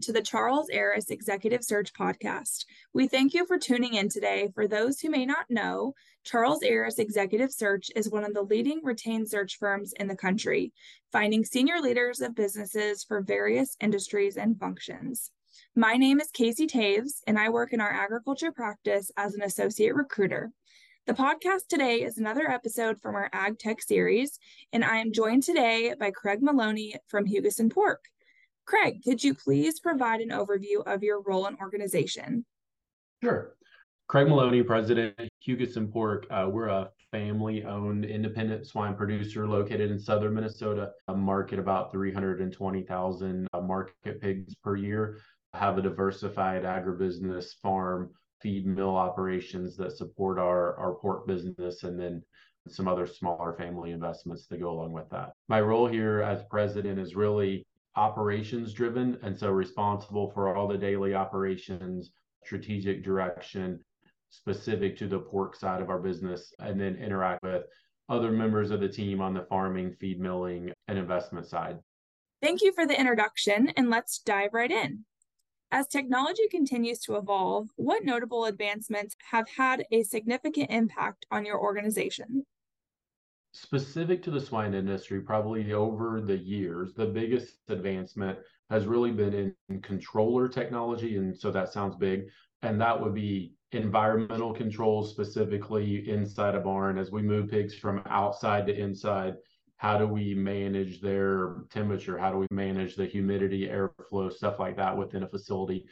to the Charles Aris Executive Search Podcast. We thank you for tuning in today. For those who may not know, Charles Aris Executive Search is one of the leading retained search firms in the country, finding senior leaders of businesses for various industries and functions. My name is Kacey Toews, and I work in our agriculture practice as an associate recruiter. The podcast today is another episode from our Ag Tech series, and I am joined today by Craig Maloney from Hugoson Pork. Craig, could you please provide an overview of your role and organization? Sure. Craig Maloney, President, Hugoson Pork. Uh, we're a family owned independent swine producer located in southern Minnesota, a market about 320,000 uh, market pigs per year. Have a diversified agribusiness farm, feed mill operations that support our, our pork business, and then some other smaller family investments that go along with that. My role here as president is really operations driven and so responsible for all the daily operations strategic direction specific to the pork side of our business and then interact with other members of the team on the farming feed milling and investment side. Thank you for the introduction and let's dive right in. As technology continues to evolve what notable advancements have had a significant impact on your organization specific to the swine industry, probably over the years, the biggest advancement has really been in controller technology. And so that sounds big. And that would be environmental controls, specifically inside a barn. As we move pigs from outside to inside, how do we manage their temperature? How do we manage the humidity, airflow, stuff like that within a facility?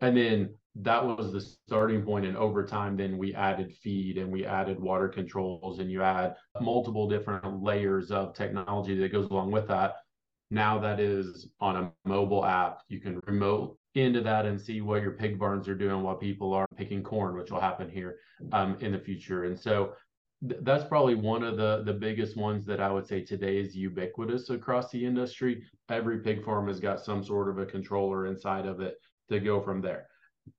And then that was the starting point. and over time then we added feed and we added water controls and you add multiple different layers of technology that goes along with that. Now that is on a mobile app. You can remote into that and see what your pig barns are doing while people are picking corn which will happen here um, in the future. And so th- that's probably one of the the biggest ones that i would say today is ubiquitous across the industry. Every pig farm has got some sort of a controller inside of it to go from there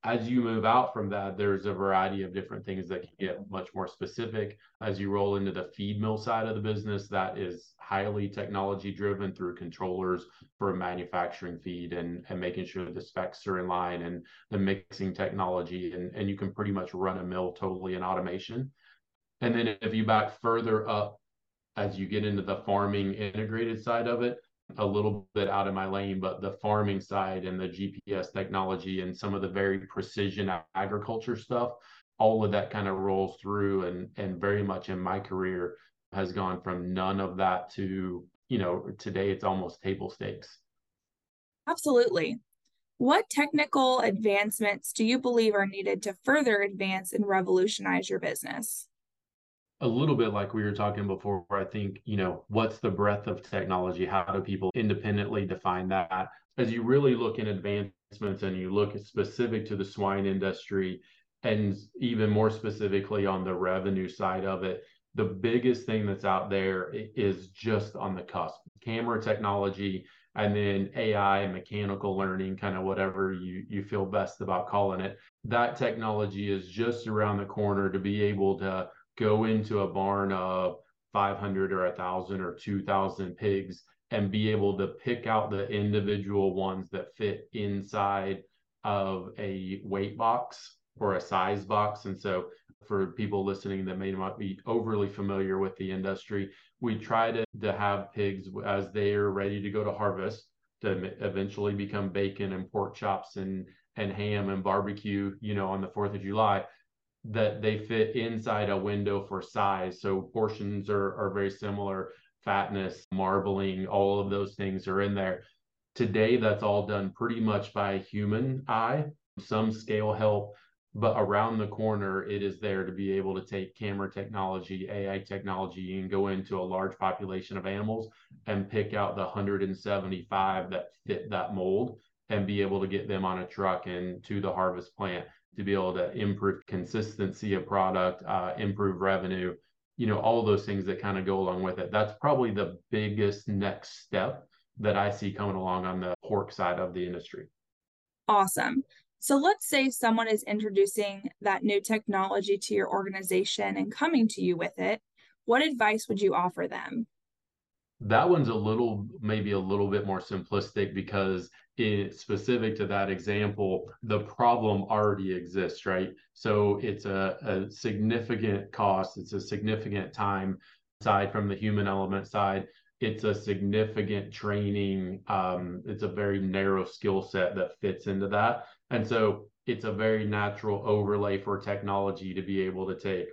as you move out from that, there's a variety of different things that can get much more specific. As you roll into the feed mill side of the business, that is highly technology driven through controllers for manufacturing feed and, and making sure the specs are in line and the mixing technology. And, and you can pretty much run a mill totally in automation. And then if you back further up, as you get into the farming integrated side of it, a little bit out of my lane, but the farming side and the GPS technology and some of the very precision agriculture stuff, all of that kind of rolls through and and very much in my career has gone from none of that to, you know, today it's almost table stakes. Absolutely. What technical advancements do you believe are needed to further advance and revolutionize your business? A little bit like we were talking before i think you know what's the breadth of technology? How do people independently define that? As you really look in advancements and you look specific to the swine industry and even more specifically on the revenue side of it the biggest thing that's out there is just on the cusp. Camera technology and then ai and mechanical learning kind of whatever you you feel best about calling it. That technology is just around the corner to be able to go into a barn of 500 or 1,000 or 2,000 pigs and be able to pick out the individual ones that fit inside of a weight box or a size box. And so, for people listening that may not be overly familiar with the industry, we try to, to have pigs as they are ready to go to harvest to eventually become bacon and pork chops and and ham and barbecue, you know, on the 4th of July that they fit inside a window for size. So portions are, are very similar, fatness, marbling, all of those things are in there. Today, that's all done pretty much by human eye, some scale help, but around the corner, it is there to be able to take camera technology, AI technology, and go into a large population of animals and pick out the 175 that fit that mold and be able to get them on a truck and to the harvest plant to be able to improve consistency of product, uh, improve revenue, you know, all those things that kind of go along with it. That's probably the biggest next step that I see coming along on the pork side of the industry. Awesome. So let's say someone is introducing that new technology to your organization and coming to you with it. What advice would you offer them? That one's a little maybe a little bit more simplistic because it's specific to that example the problem already exists right? So it's a, a significant cost it's a significant time side from the human element side. It's a significant training um, it's a very narrow skill set that fits into that. And so it's a very natural overlay for technology to be able to take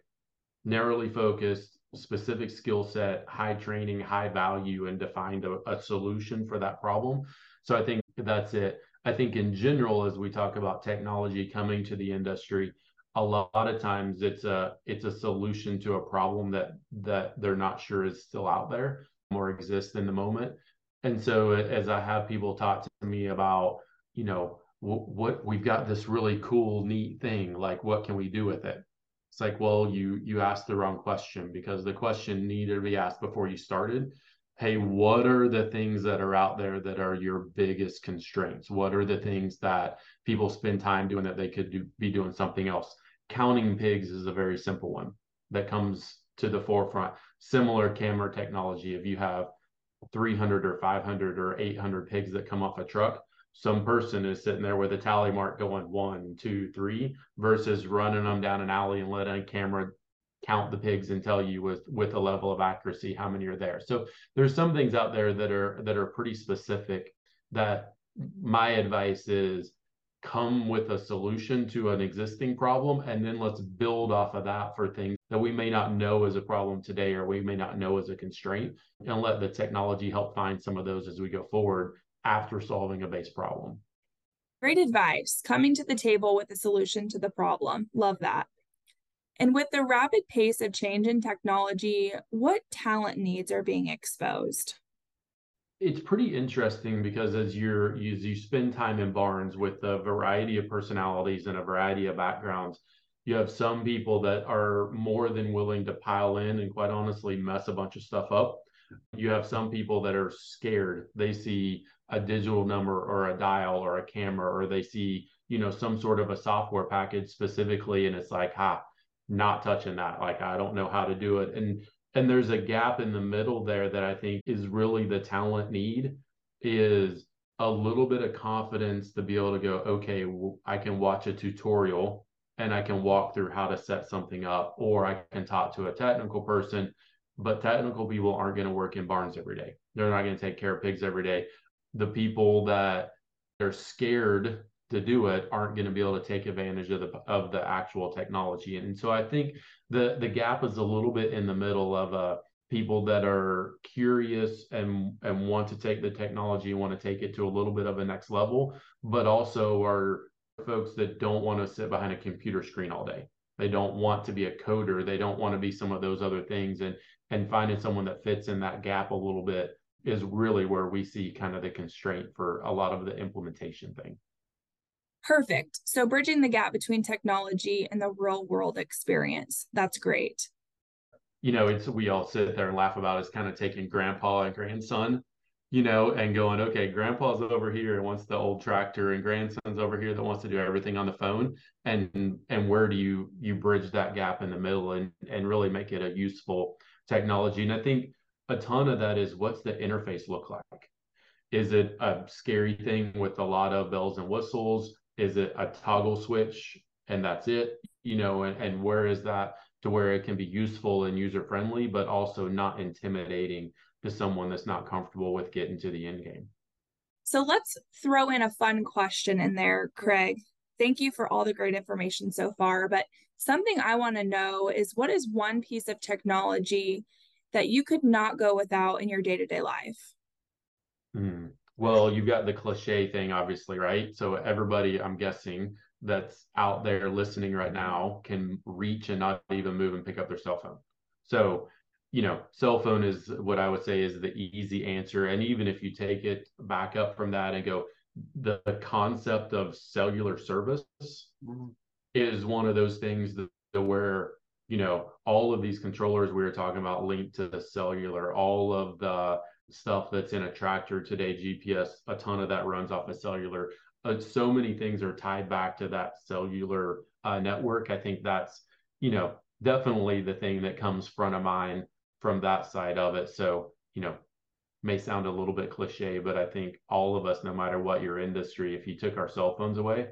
narrowly focused specific skill set, high training, high value, and defined a, a solution for that problem. So I think that's it. I think in general, as we talk about technology coming to the industry, a lot of times it's a it's a solution to a problem that that they're not sure is still out there or exists in the moment. And so as I have people talk to me about, you know, what we've got this really cool, neat thing, like what can we do with it? It's like, well, you you asked the wrong question because the question needed to be asked before you started. Hey, what are the things that are out there that are your biggest constraints? What are the things that people spend time doing that they could do, be doing something else? Counting pigs is a very simple one that comes to the forefront. Similar camera technology, if you have 300 or 500 or 800 pigs that come off a truck, some person is sitting there with a tally mark going one, two, three, versus running them down an alley and letting a camera count the pigs and tell you with with a level of accuracy how many are there. So there's some things out there that are that are pretty specific that my advice is come with a solution to an existing problem and then let's build off of that for things that we may not know as a problem today or we may not know as a constraint and let the technology help find some of those as we go forward after solving a base problem. Great advice. Coming to the table with a solution to the problem. Love that. And with the rapid pace of change in technology, what talent needs are being exposed? It's pretty interesting because as you're as you spend time in barns with a variety of personalities and a variety of backgrounds, you have some people that are more than willing to pile in and quite honestly mess a bunch of stuff up. You have some people that are scared. They see a digital number or a dial or a camera or they see you know some sort of a software package specifically and it's like ha not touching that like i don't know how to do it and and there's a gap in the middle there that i think is really the talent need is a little bit of confidence to be able to go okay i can watch a tutorial and i can walk through how to set something up or i can talk to a technical person but technical people aren't going to work in barns every day. They're not going to take care of pigs every day. The people that are scared to do it aren't going to be able to take advantage of the of the actual technology. And so i think the the gap is a little bit in the middle of uh people that are curious and and want to take the technology and want to take it to a little bit of a next level but also are folks that don't want to sit behind a computer screen all day. They don't want to be a coder. They don't want to be some of those other things. And and finding someone that fits in that gap a little bit is really where we see kind of the constraint for a lot of the implementation thing. Perfect. So bridging the gap between technology and the real world experience. That's great. You know, it's we all sit there and laugh about it's kind of taking grandpa and grandson, you know, and going, okay, grandpa's over here and wants the old tractor and grandson's over here that wants to do everything on the phone. And and where do you you bridge that gap in the middle and and really make it a useful technology? And I think a ton of that is what's the interface look like? Is it a scary thing with a lot of bells and whistles? Is it a toggle switch and that's it? You know, and, and where is that to where it can be useful and user friendly, but also not intimidating to someone that's not comfortable with getting to the end game? So let's throw in a fun question in there, Craig. Thank you for all the great information so far. But something I want to know is what is one piece of technology that you could not go without in your day-to-day life? Mm. Well, you've got the cliche thing, obviously, right? So everybody, I'm guessing, that's out there listening right now can reach and not even move and pick up their cell phone. So, you know, cell phone is what I would say is the easy answer. And even if you take it back up from that and go, the, the concept of cellular service mm-hmm. Is one of those things that where you know, all of these controllers we were talking about linked to the cellular, all of the stuff that's in a tractor today, GPS, a ton of that runs off of cellular. Uh, so many things are tied back to that cellular uh, network. I think that's, you know, definitely the thing that comes front of mind from that side of it. So, you know, may sound a little bit cliche, but I think all of us, no matter what your industry, if you took our cell phones away,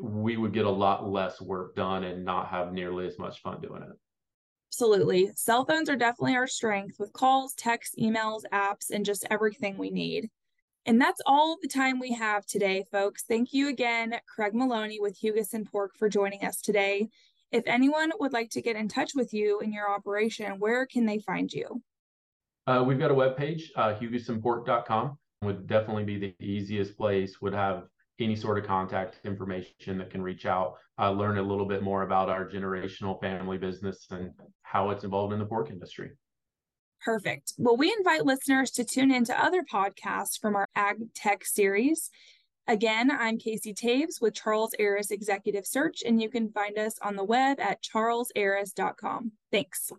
we would get a lot less work done and not have nearly as much fun doing it. Absolutely. Cell phones are definitely our strength with calls, texts, emails, apps, and just everything we need. And that's all the time we have today, folks. Thank you again, Craig Maloney with Hugoson Pork, for joining us today. If anyone would like to get in touch with you in your operation, where can they find you? Uh, we've got a webpage, uh, hugosonpork.com would definitely be the easiest place, would have any sort of contact information that can reach out, uh, learn a little bit more about our generational family business and how it's involved in the pork industry. Perfect. Well, we invite listeners to tune into other podcasts from our Ag Tech series. Again, I'm Kacey Toews with Charles Aris Executive Search, and you can find us on the web at charlesaris.com. Thanks.